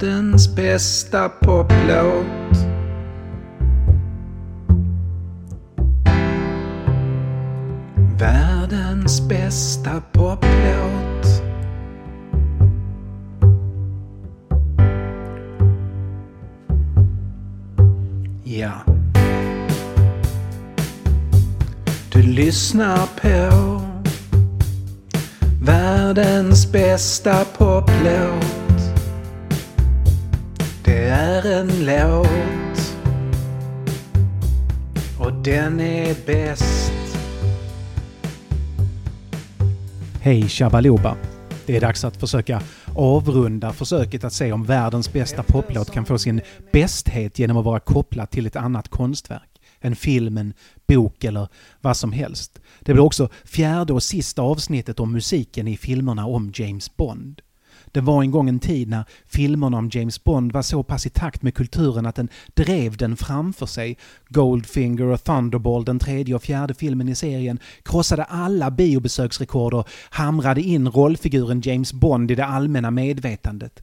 Världens bästa poplåt. Världens bästa poplåt. Ja. Du lyssnar på världens bästa poplåt. En låt och den är bäst. Hej Shabaloba! Det är dags att försöka avrunda försöket att se om världens bästa poplåt kan få sin bästhet genom att vara kopplad till ett annat konstverk. En film, en bok eller vad som helst. Det blir också fjärde och sista avsnittet om musiken i filmerna om James Bond. Det var en gång en tid när filmerna om James Bond var så pass i takt med kulturen att den drev den framför sig. Goldfinger och Thunderball, den tredje och fjärde filmen i serien, krossade alla biobesöksrekord och hamrade in rollfiguren James Bond i det allmänna medvetandet.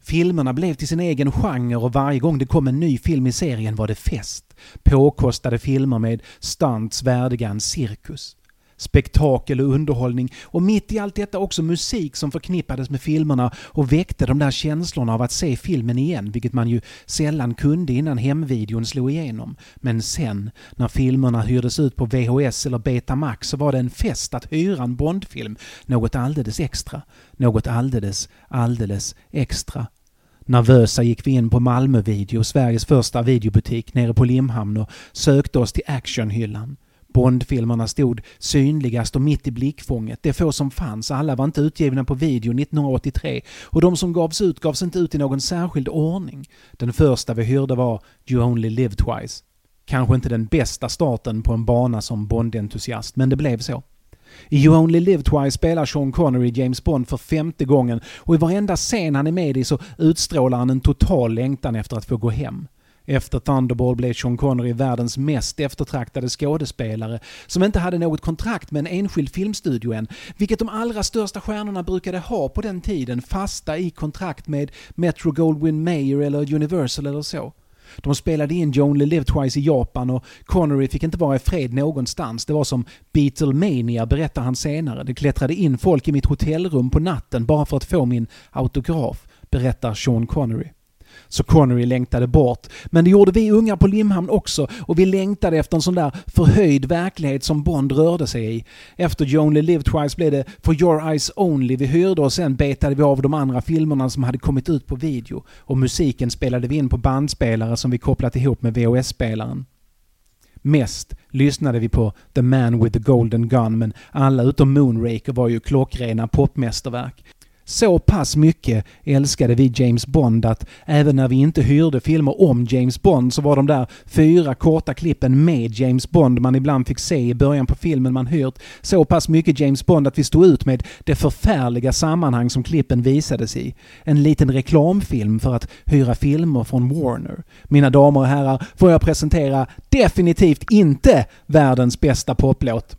Filmerna blev till sin egen genre och varje gång det kom en ny film i serien var det fest. Påkostade filmer med stunts värdiga en cirkus spektakel och underhållning och mitt i allt detta också musik som förknippades med filmerna och väckte de där känslorna av att se filmen igen, vilket man ju sällan kunde innan hemvideon slog igenom. Men sen, när filmerna hyrdes ut på VHS eller Betamax så var det en fest att hyra en Bondfilm, något alldeles extra, något alldeles, alldeles extra. Nervösa gick vi in på Malmö Video, Sveriges första videobutik nere på Limhamn och sökte oss till actionhyllan. Bondfilmerna stod synligast och mitt i blickfånget. Det få som fanns, alla var inte utgivna på video 1983 och de som gavs ut gavs inte ut i någon särskild ordning. Den första vi hyrde var You Only Live Twice. Kanske inte den bästa starten på en bana som Bondentusiast, men det blev så. I You Only Live Twice spelar Sean Connery James Bond för femte gången och i varenda scen han är med i så utstrålar han en total längtan efter att få gå hem. Efter Thunderball blev Sean Connery världens mest eftertraktade skådespelare som inte hade något kontrakt med en enskild filmstudio än, vilket de allra största stjärnorna brukade ha på den tiden, fasta i kontrakt med Metro Goldwyn Mayer eller Universal eller så. De spelade in You Only Live Twice i Japan och Connery fick inte vara i fred någonstans. Det var som Beatlemania berättar han senare. Det klättrade in folk i mitt hotellrum på natten bara för att få min autograf, berättar Sean Connery. Så Connery längtade bort. Men det gjorde vi unga på Limhamn också och vi längtade efter en sån där förhöjd verklighet som Bond rörde sig i. Efter You Only Live Twice blev det For Your Eyes Only vi hyrde och sen betade vi av de andra filmerna som hade kommit ut på video. Och musiken spelade vi in på bandspelare som vi kopplat ihop med VHS-spelaren. Mest lyssnade vi på The Man with the Golden Gun men alla utom Moonraker var ju klockrena popmästerverk. Så pass mycket älskade vi James Bond att även när vi inte hyrde filmer om James Bond så var de där fyra korta klippen med James Bond man ibland fick se i början på filmen man hyrt så pass mycket James Bond att vi stod ut med det förfärliga sammanhang som klippen visades i. En liten reklamfilm för att hyra filmer från Warner. Mina damer och herrar får jag presentera definitivt inte världens bästa poplåt.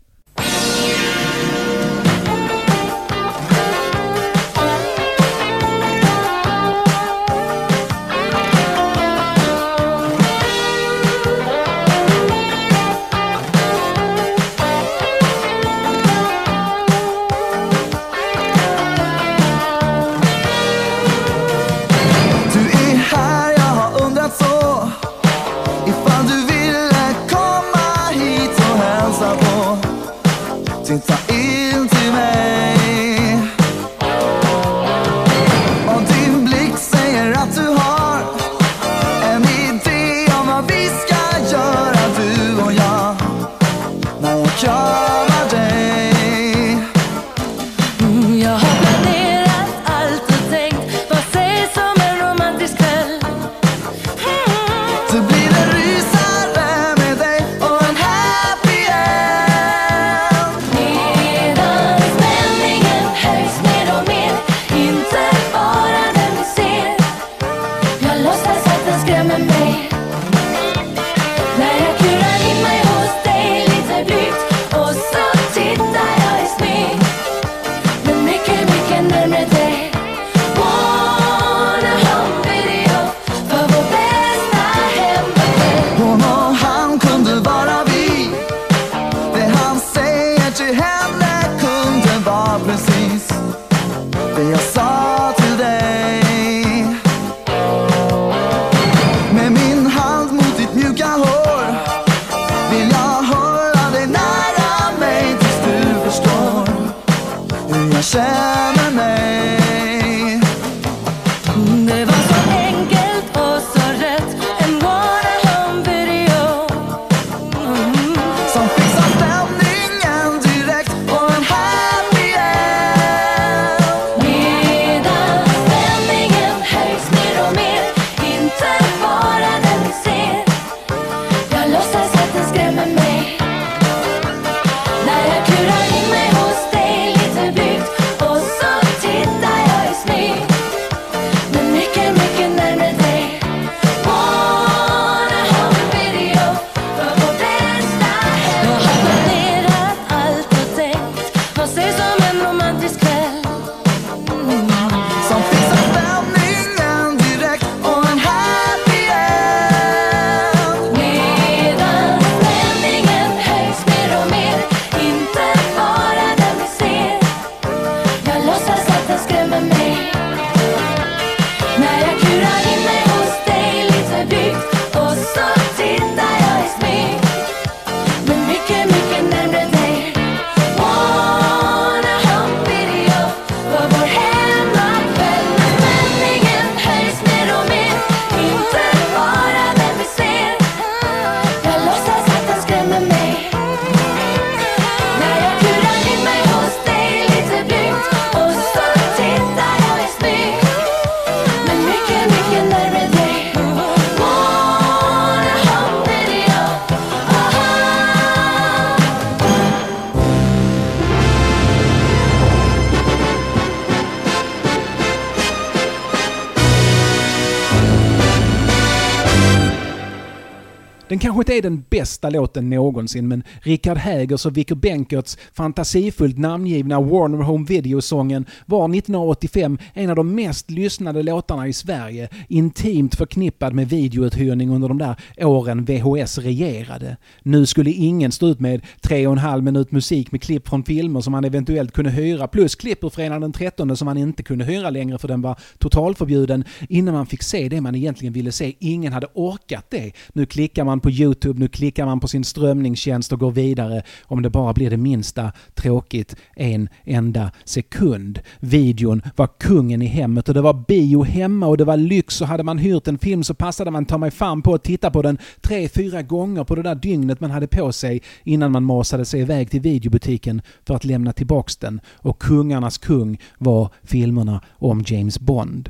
Kanske inte är den bästa låten någonsin, men Richard Hägers och Vicker Benkerts fantasifullt namngivna Warner Home Video-sången var 1985 en av de mest lyssnade låtarna i Sverige, intimt förknippad med videouthyrning under de där åren VHS regerade. Nu skulle ingen stå ut med tre och en halv minut musik med klipp från filmer som man eventuellt kunde hyra, plus klipp ur Fredag den 13 som man inte kunde hyra längre för den var totalförbjuden, innan man fick se det man egentligen ville se. Ingen hade orkat det. Nu klickar man på YouTube, nu klickar man på sin strömningstjänst och går vidare om det bara blir det minsta tråkigt en enda sekund. Videon var kungen i hemmet och det var bio hemma och det var lyx och hade man hyrt en film så passade man ta mig fan på att titta på den tre, fyra gånger på det där dygnet man hade på sig innan man masade sig iväg till videobutiken för att lämna tillbaks den. Och kungarnas kung var filmerna om James Bond.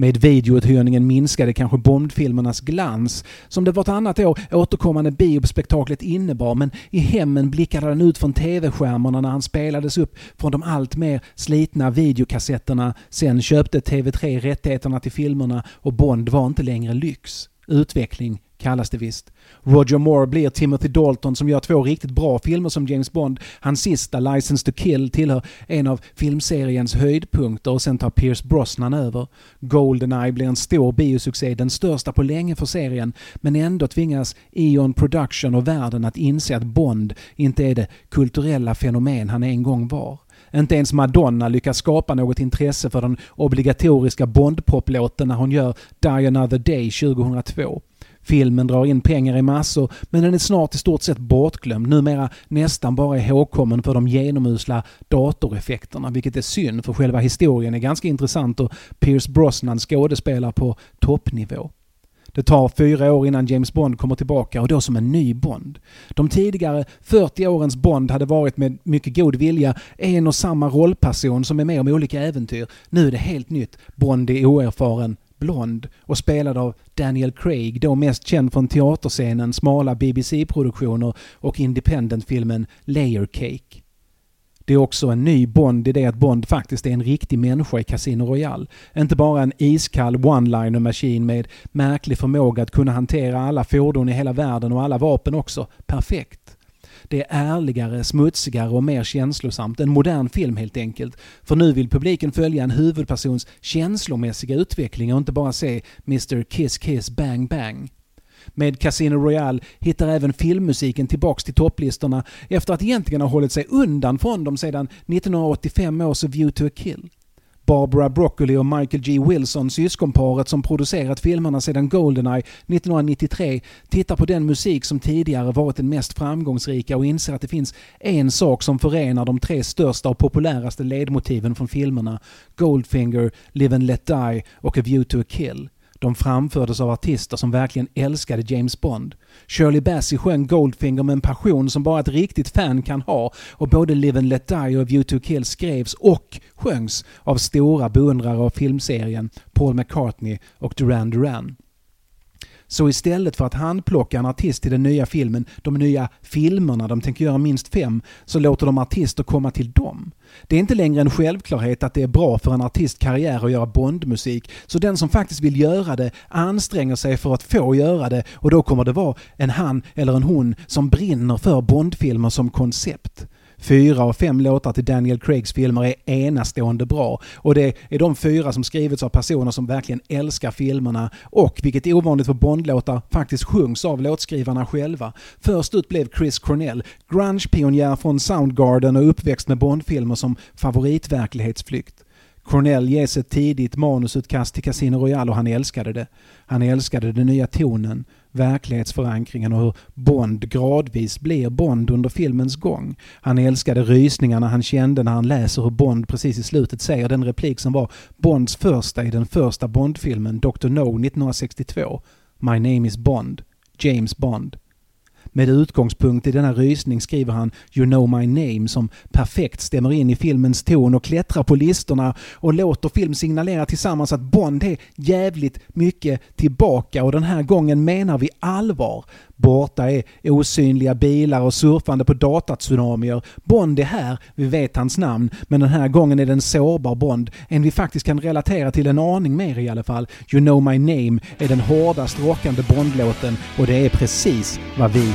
Med videouthyrningen minskade kanske Bondfilmernas glans, som det vartannat år återkommande biospektaklet innebar, men i hemmen blickade den ut från TV-skärmarna när han spelades upp från de allt mer slitna videokassetterna. Sen köpte TV3 rättigheterna till filmerna och Bond var inte längre lyx. Utveckling kallas det visst. Roger Moore blir Timothy Dalton som gör två riktigt bra filmer som James Bond. Hans sista, License to Kill, tillhör en av filmseriens höjdpunkter och sen tar Pierce Brosnan över. Goldeneye blir en stor biosuccé, den största på länge för serien, men ändå tvingas Eon Production och världen att inse att Bond inte är det kulturella fenomen han en gång var. Inte ens Madonna lyckas skapa något intresse för den obligatoriska Bond-poplåten när hon gör Die Another Day 2002. Filmen drar in pengar i massor, men den är snart i stort sett bortglömd, numera nästan bara ihågkommen för de genomusla datoreffekterna, vilket är synd för själva historien är ganska intressant och Pierce Brosnan skådespelar på toppnivå. Det tar fyra år innan James Bond kommer tillbaka och då som en ny Bond. De tidigare 40 årens Bond hade varit med mycket god vilja en och samma rollperson som är med om olika äventyr. Nu är det helt nytt. Bond är oerfaren, blond och spelad av Daniel Craig, då mest känd från teaterscenen, smala BBC-produktioner och independentfilmen Layer Cake. Det är också en ny Bond i det att Bond faktiskt är en riktig människa i Casino Royale. Inte bara en iskall one-liner-maskin med märklig förmåga att kunna hantera alla fordon i hela världen och alla vapen också. Perfekt. Det är ärligare, smutsigare och mer känslosamt. En modern film helt enkelt. För nu vill publiken följa en huvudpersons känslomässiga utveckling och inte bara se Mr Kiss Kiss Bang Bang. Med Casino Royale hittar även filmmusiken tillbaks till topplistorna efter att egentligen ha hållit sig undan från dem sedan 1985 års View to a Kill. Barbara Broccoli och Michael G. Wilson, syskonparet som producerat filmerna sedan Goldeneye 1993, tittar på den musik som tidigare varit den mest framgångsrika och inser att det finns en sak som förenar de tre största och populäraste ledmotiven från filmerna Goldfinger, Live and Let Die och A View to a Kill. De framfördes av artister som verkligen älskade James Bond. Shirley Bassey sjöng Goldfinger med en passion som bara ett riktigt fan kan ha och både Live and Let Die och A View to Kill skrevs och sjöngs av stora beundrare av filmserien Paul McCartney och Duran Duran. Så istället för att handplocka en artist till den nya filmen, de nya filmerna, de tänker göra minst fem, så låter de artister komma till dem. Det är inte längre en självklarhet att det är bra för en artist karriär att göra Bondmusik, så den som faktiskt vill göra det anstränger sig för att få göra det och då kommer det vara en han eller en hon som brinner för Bondfilmer som koncept. Fyra av fem låtar till Daniel Craigs filmer är enastående bra och det är de fyra som skrivits av personer som verkligen älskar filmerna och, vilket är ovanligt för Bondlåtar, faktiskt sjungs av låtskrivarna själva. Först ut blev Chris Cornell, grunge-pionjär från Soundgarden och uppväxt med Bondfilmer som favoritverklighetsflykt. Cornell ges ett tidigt manusutkast till Casino Royale och han älskade det. Han älskade den nya tonen, verklighetsförankringen och hur Bond gradvis blir Bond under filmens gång. Han älskade rysningarna han kände när han läser hur Bond precis i slutet säger den replik som var Bonds första i den första Bond-filmen Dr. No 1962. My name is Bond. James Bond. Med utgångspunkt i denna rysning skriver han You know my name som perfekt stämmer in i filmens ton och klättrar på listorna och låter film signalera tillsammans att Bond är jävligt mycket tillbaka och den här gången menar vi allvar. Borta är osynliga bilar och surfande på datatsunamier. Bond är här, vi vet hans namn, men den här gången är det en sårbar Bond. En vi faktiskt kan relatera till en aning mer i alla fall. You know my name är den hårdast rockande Bondlåten och det är precis vad vi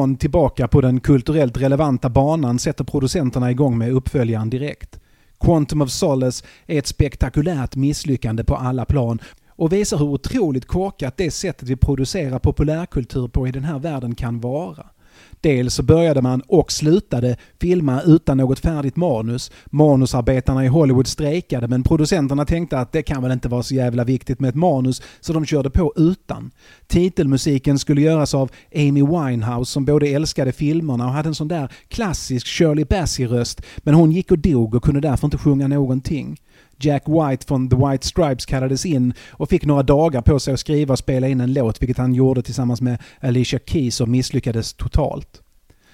Bond tillbaka på den kulturellt relevanta banan sätter producenterna igång med uppföljaren direkt. Quantum of Solace är ett spektakulärt misslyckande på alla plan och visar hur otroligt korkat det sättet vi producerar populärkultur på i den här världen kan vara. Dels så började man och slutade filma utan något färdigt manus. Manusarbetarna i Hollywood strejkade men producenterna tänkte att det kan väl inte vara så jävla viktigt med ett manus så de körde på utan. Titelmusiken skulle göras av Amy Winehouse som både älskade filmerna och hade en sån där klassisk Shirley Bassey-röst men hon gick och dog och kunde därför inte sjunga någonting. Jack White från The White Stripes kallades in och fick några dagar på sig att skriva och spela in en låt, vilket han gjorde tillsammans med Alicia Keys och misslyckades totalt.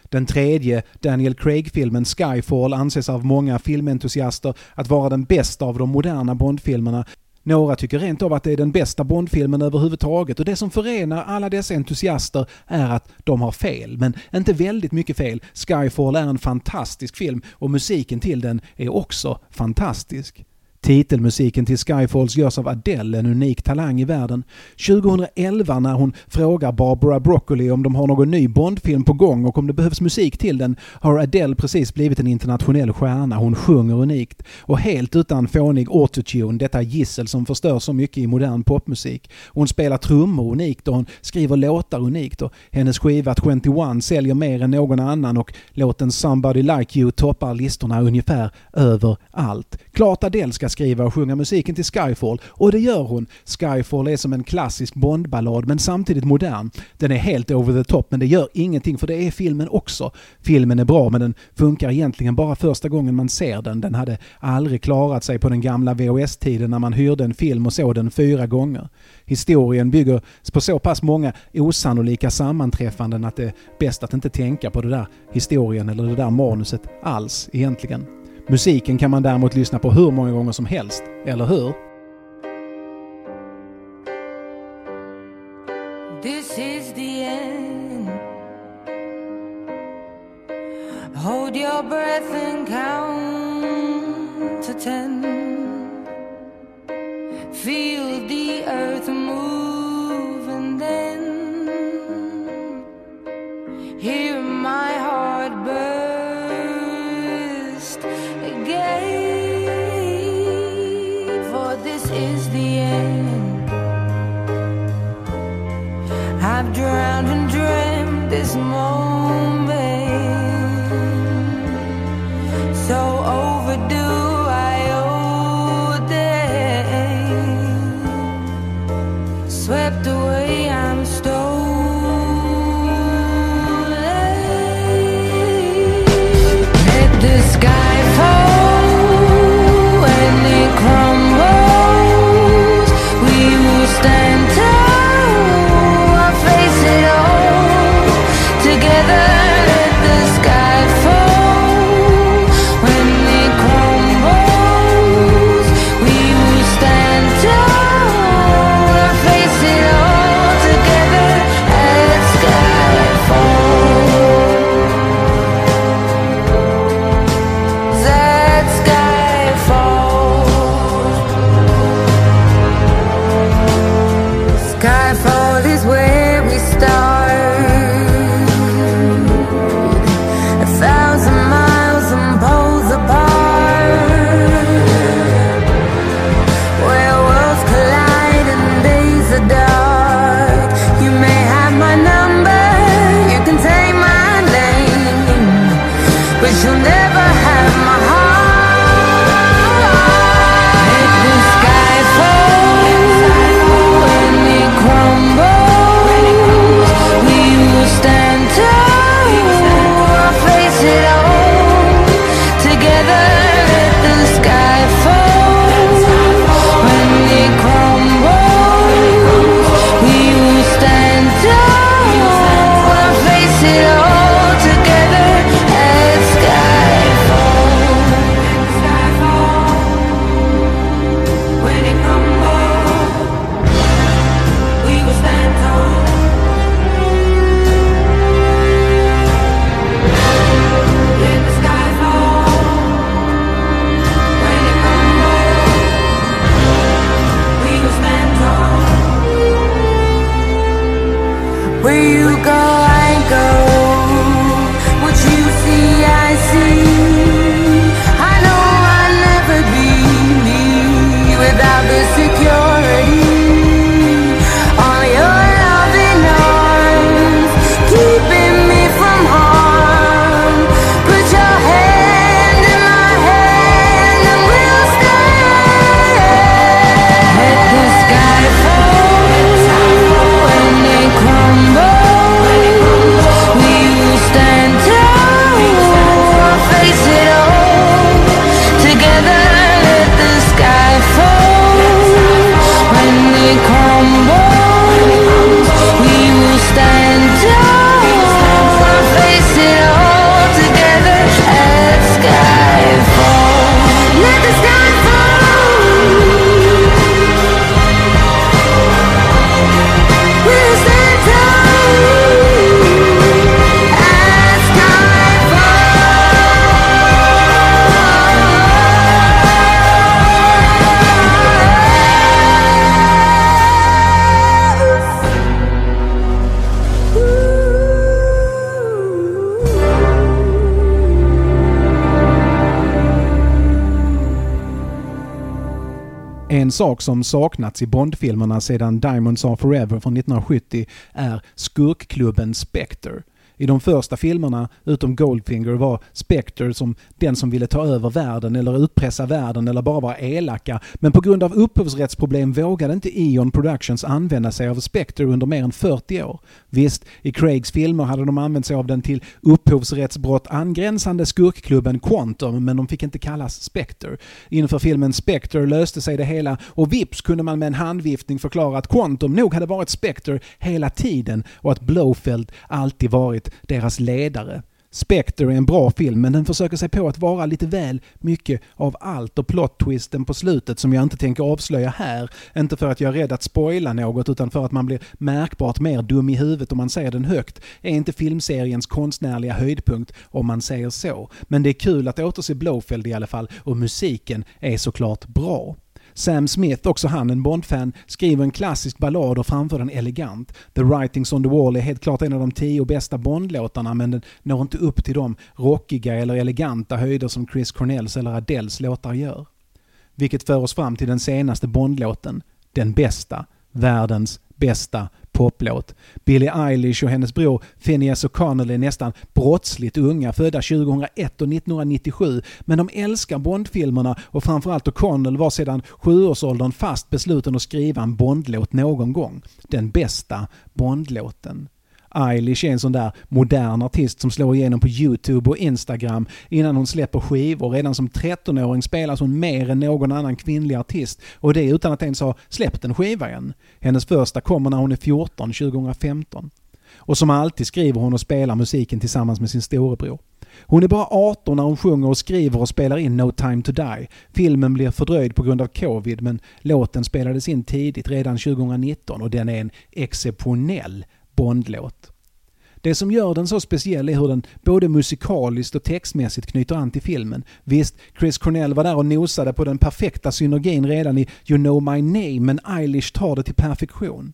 Den tredje, Daniel Craig-filmen Skyfall, anses av många filmentusiaster att vara den bästa av de moderna Bondfilmerna. Några tycker rent av att det är den bästa Bondfilmen överhuvudtaget och det som förenar alla dessa entusiaster är att de har fel. Men inte väldigt mycket fel. Skyfall är en fantastisk film och musiken till den är också fantastisk. Titelmusiken till Skyfalls görs av Adele, en unik talang i världen. 2011 när hon frågar Barbara Broccoli om de har någon ny Bondfilm på gång och om det behövs musik till den har Adele precis blivit en internationell stjärna. Hon sjunger unikt och helt utan fånig autotune, detta gissel som förstör så mycket i modern popmusik. Hon spelar trummor unikt och hon skriver låtar unikt och hennes skiva 21 säljer mer än någon annan och låten Somebody Like You toppar listorna ungefär överallt. Klart Adele ska skriva och sjunga musiken till Skyfall och det gör hon. Skyfall är som en klassisk Bondballad men samtidigt modern. Den är helt over the top men det gör ingenting för det är filmen också. Filmen är bra men den funkar egentligen bara första gången man ser den. Den hade aldrig klarat sig på den gamla VHS-tiden när man hyrde en film och såg den fyra gånger. Historien bygger på så pass många osannolika sammanträffanden att det är bäst att inte tänka på det där historien eller det där manuset alls egentligen. Musiken kan man däremot lyssna på hur många gånger som helst, eller hur? This is the end. Hold your breath and count to ten. Feel the earth move small En sak som saknats i Bondfilmerna sedan Diamonds Are Forever från 1970 är skurkklubben Spectre. I de första filmerna, utom Goldfinger, var Spectre som den som ville ta över världen eller utpressa världen eller bara vara elaka. Men på grund av upphovsrättsproblem vågade inte Eon Productions använda sig av Spectre under mer än 40 år. Visst, i Craigs filmer hade de använt sig av den till upphovsrättsbrott angränsande skurkklubben Quantum, men de fick inte kallas Spectre. Inför filmen Spectre löste sig det hela och vips kunde man med en handviftning förklara att Quantum nog hade varit Spectre hela tiden och att Blowfeld alltid varit deras ledare. Spectre är en bra film men den försöker sig på att vara lite väl mycket av allt och plot-twisten på slutet som jag inte tänker avslöja här. Inte för att jag är rädd att spoila något utan för att man blir märkbart mer dum i huvudet om man säger den högt. Är inte filmseriens konstnärliga höjdpunkt om man säger så. Men det är kul att återse Blowfield i alla fall och musiken är såklart bra. Sam Smith, också han en Bond-fan, skriver en klassisk ballad och framför den elegant. The Writings on the Wall är helt klart en av de tio bästa Bond-låtarna men den når inte upp till de rockiga eller eleganta höjder som Chris Cornells eller Adeles låtar gör. Vilket för oss fram till den senaste Bond-låten. Den bästa. Världens bästa poplåt. Billie Eilish och hennes bror Phineas O'Connell är nästan brottsligt unga, födda 2001 och 1997. Men de älskar Bondfilmerna och framförallt O'Connell var sedan sjuårsåldern fast besluten att skriva en Bondlåt någon gång. Den bästa Bondlåten. Eilish är en sån där modern artist som slår igenom på YouTube och Instagram innan hon släpper skivor. Redan som 13-åring spelas hon mer än någon annan kvinnlig artist och det utan att ens ha släppt en skiva än. Hennes första kommer när hon är 14, 2015. Och som alltid skriver hon och spelar musiken tillsammans med sin storebror. Hon är bara 18 när hon sjunger och skriver och spelar in No time to die. Filmen blir fördröjd på grund av covid men låten spelades in tidigt, redan 2019 och den är en exceptionell Bondlåt. Det som gör den så speciell är hur den både musikaliskt och textmässigt knyter an till filmen. Visst, Chris Cornell var där och nosade på den perfekta synergin redan i You know my name, men Eilish tar det till perfektion.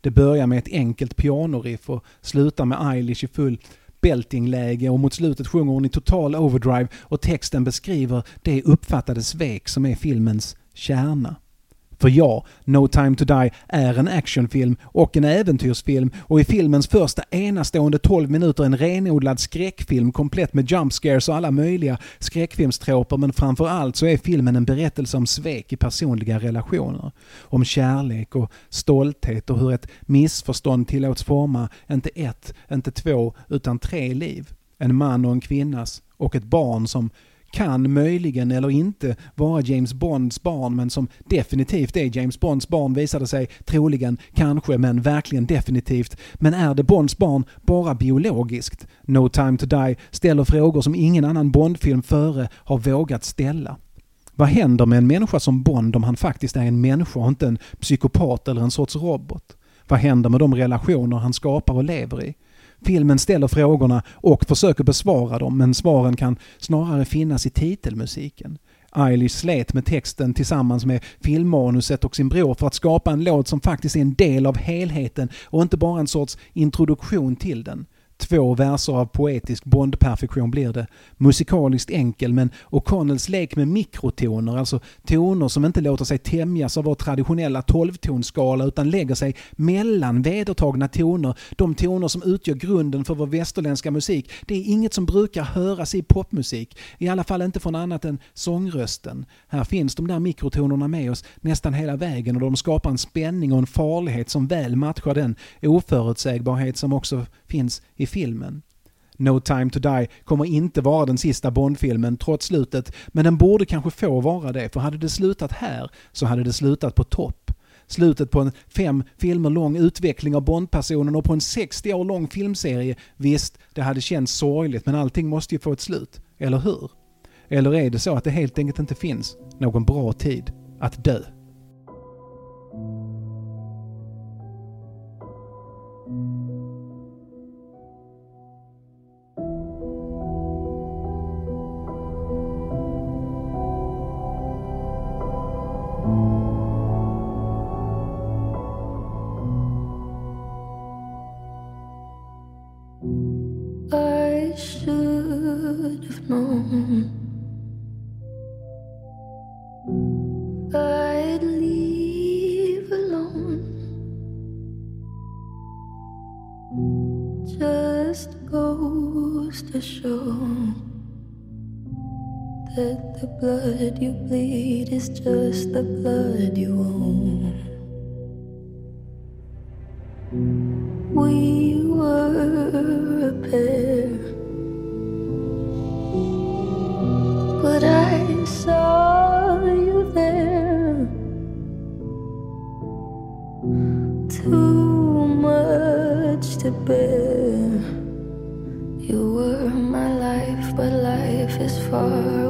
Det börjar med ett enkelt pianoriff och slutar med Eilish i full beltingläge och mot slutet sjunger hon i total overdrive och texten beskriver det uppfattade svek som är filmens kärna. För ja, No time to die är en actionfilm och en äventyrsfilm och i filmens första enastående 12 minuter en renodlad skräckfilm komplett med jump scares och alla möjliga skräckfilmstroper men framför allt så är filmen en berättelse om svek i personliga relationer. Om kärlek och stolthet och hur ett missförstånd tillåts forma inte ett, inte två, utan tre liv. En man och en kvinnas och ett barn som kan möjligen eller inte vara James Bonds barn men som definitivt är James Bonds barn visade sig troligen, kanske, men verkligen definitivt. Men är det Bonds barn bara biologiskt? No time to die ställer frågor som ingen annan Bondfilm före har vågat ställa. Vad händer med en människa som Bond om han faktiskt är en människa och inte en psykopat eller en sorts robot? Vad händer med de relationer han skapar och lever i? Filmen ställer frågorna och försöker besvara dem men svaren kan snarare finnas i titelmusiken. Eilish slet med texten tillsammans med filmmanuset och sin bror för att skapa en låt som faktiskt är en del av helheten och inte bara en sorts introduktion till den. Två verser av poetisk Bond-perfektion blir det. Musikaliskt enkel men O'Connells lek med mikrotoner, alltså toner som inte låter sig tämjas av vår traditionella tolvtonskala utan lägger sig mellan vedertagna toner, de toner som utgör grunden för vår västerländska musik. Det är inget som brukar höras i popmusik, i alla fall inte från annat än sångrösten. Här finns de där mikrotonerna med oss nästan hela vägen och de skapar en spänning och en farlighet som väl matchar den oförutsägbarhet som också finns i filmen. No time to die kommer inte vara den sista Bondfilmen trots slutet, men den borde kanske få vara det, för hade det slutat här så hade det slutat på topp. Slutet på en fem filmer lång utveckling av Bondpersonen och på en 60 år lång filmserie. Visst, det hade känts sorgligt men allting måste ju få ett slut, eller hur? Eller är det så att det helt enkelt inte finns någon bra tid att dö? The blood you own. We were a pair, but I saw you there. Too much to bear. You were my life, but life is far